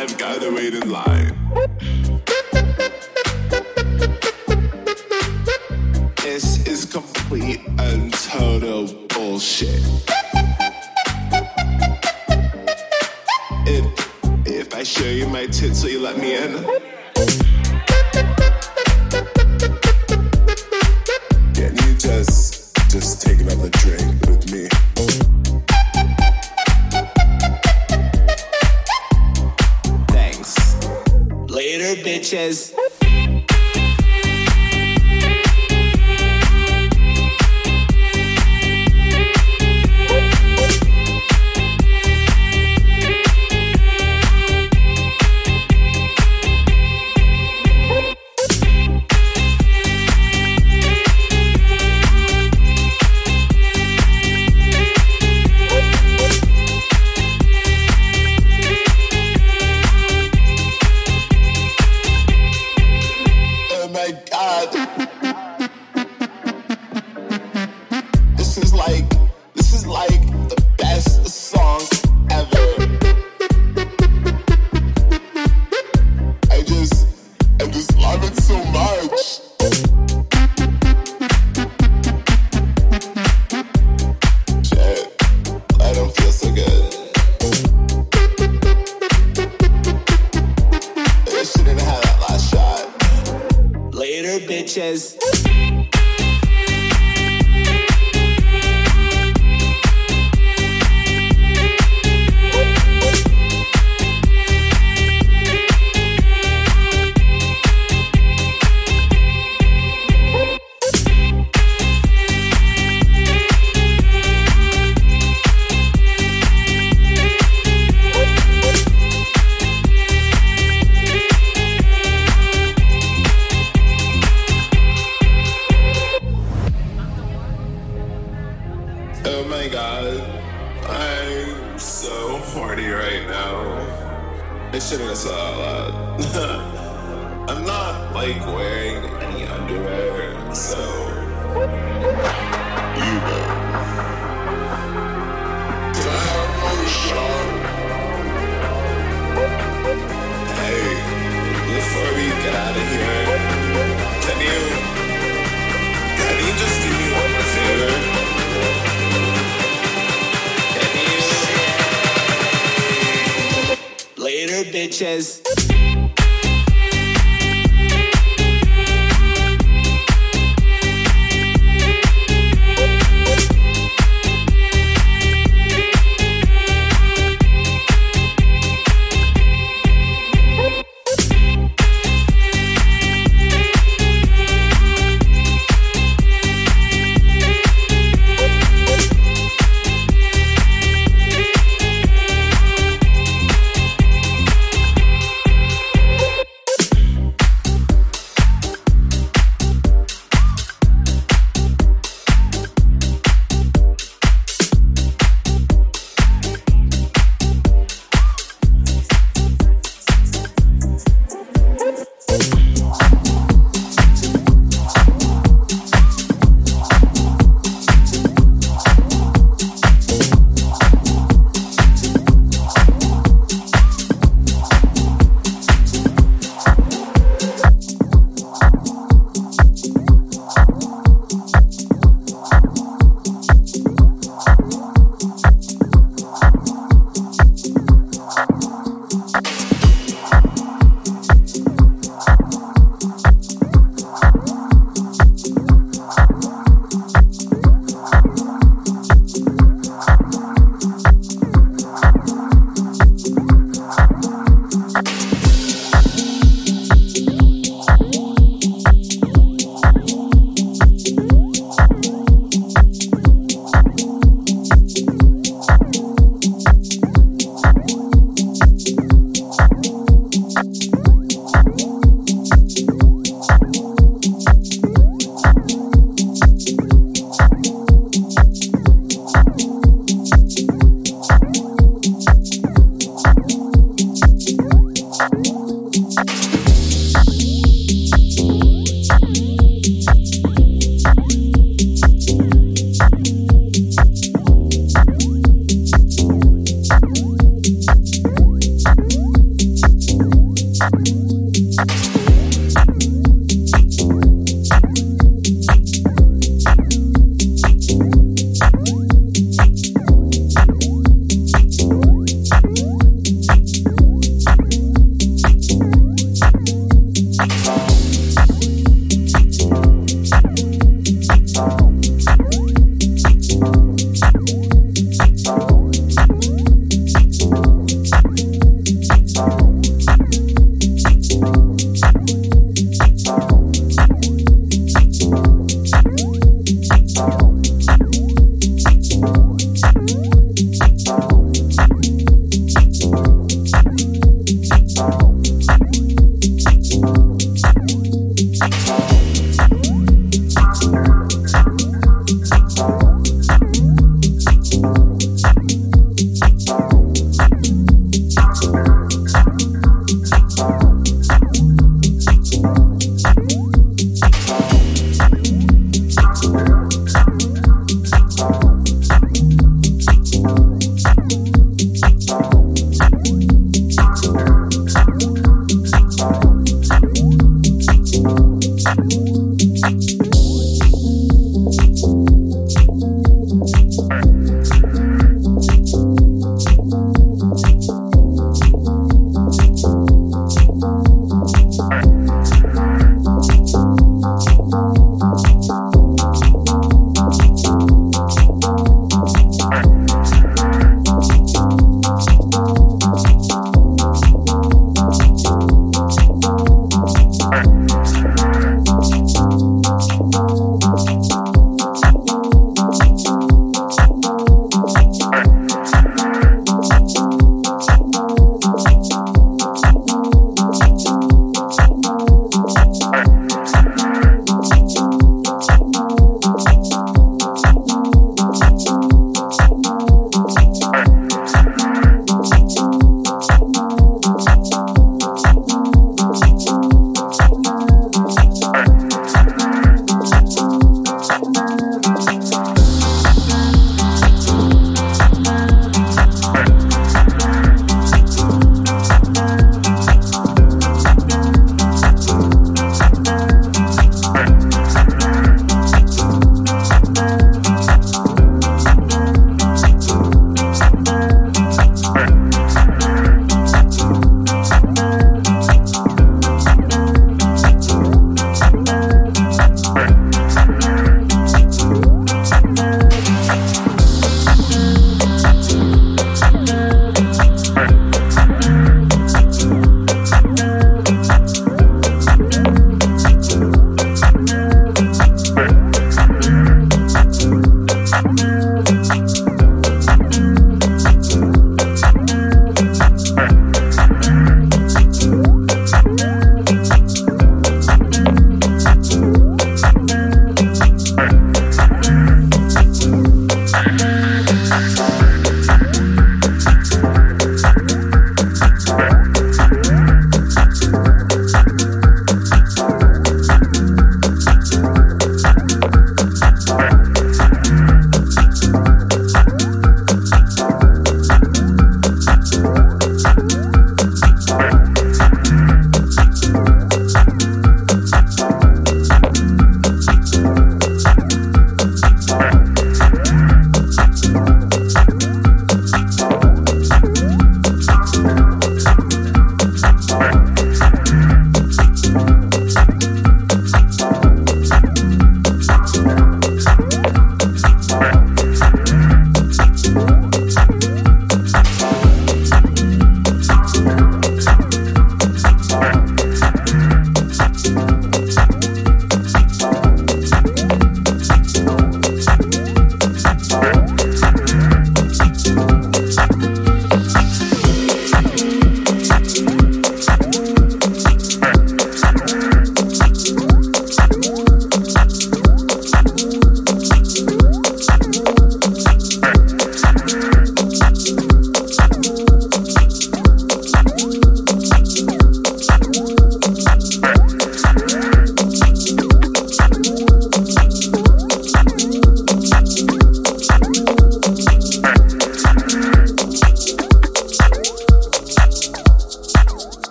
I've gotta wait in line. This is complete and total bullshit. If, if I show you my tits, will you let me in?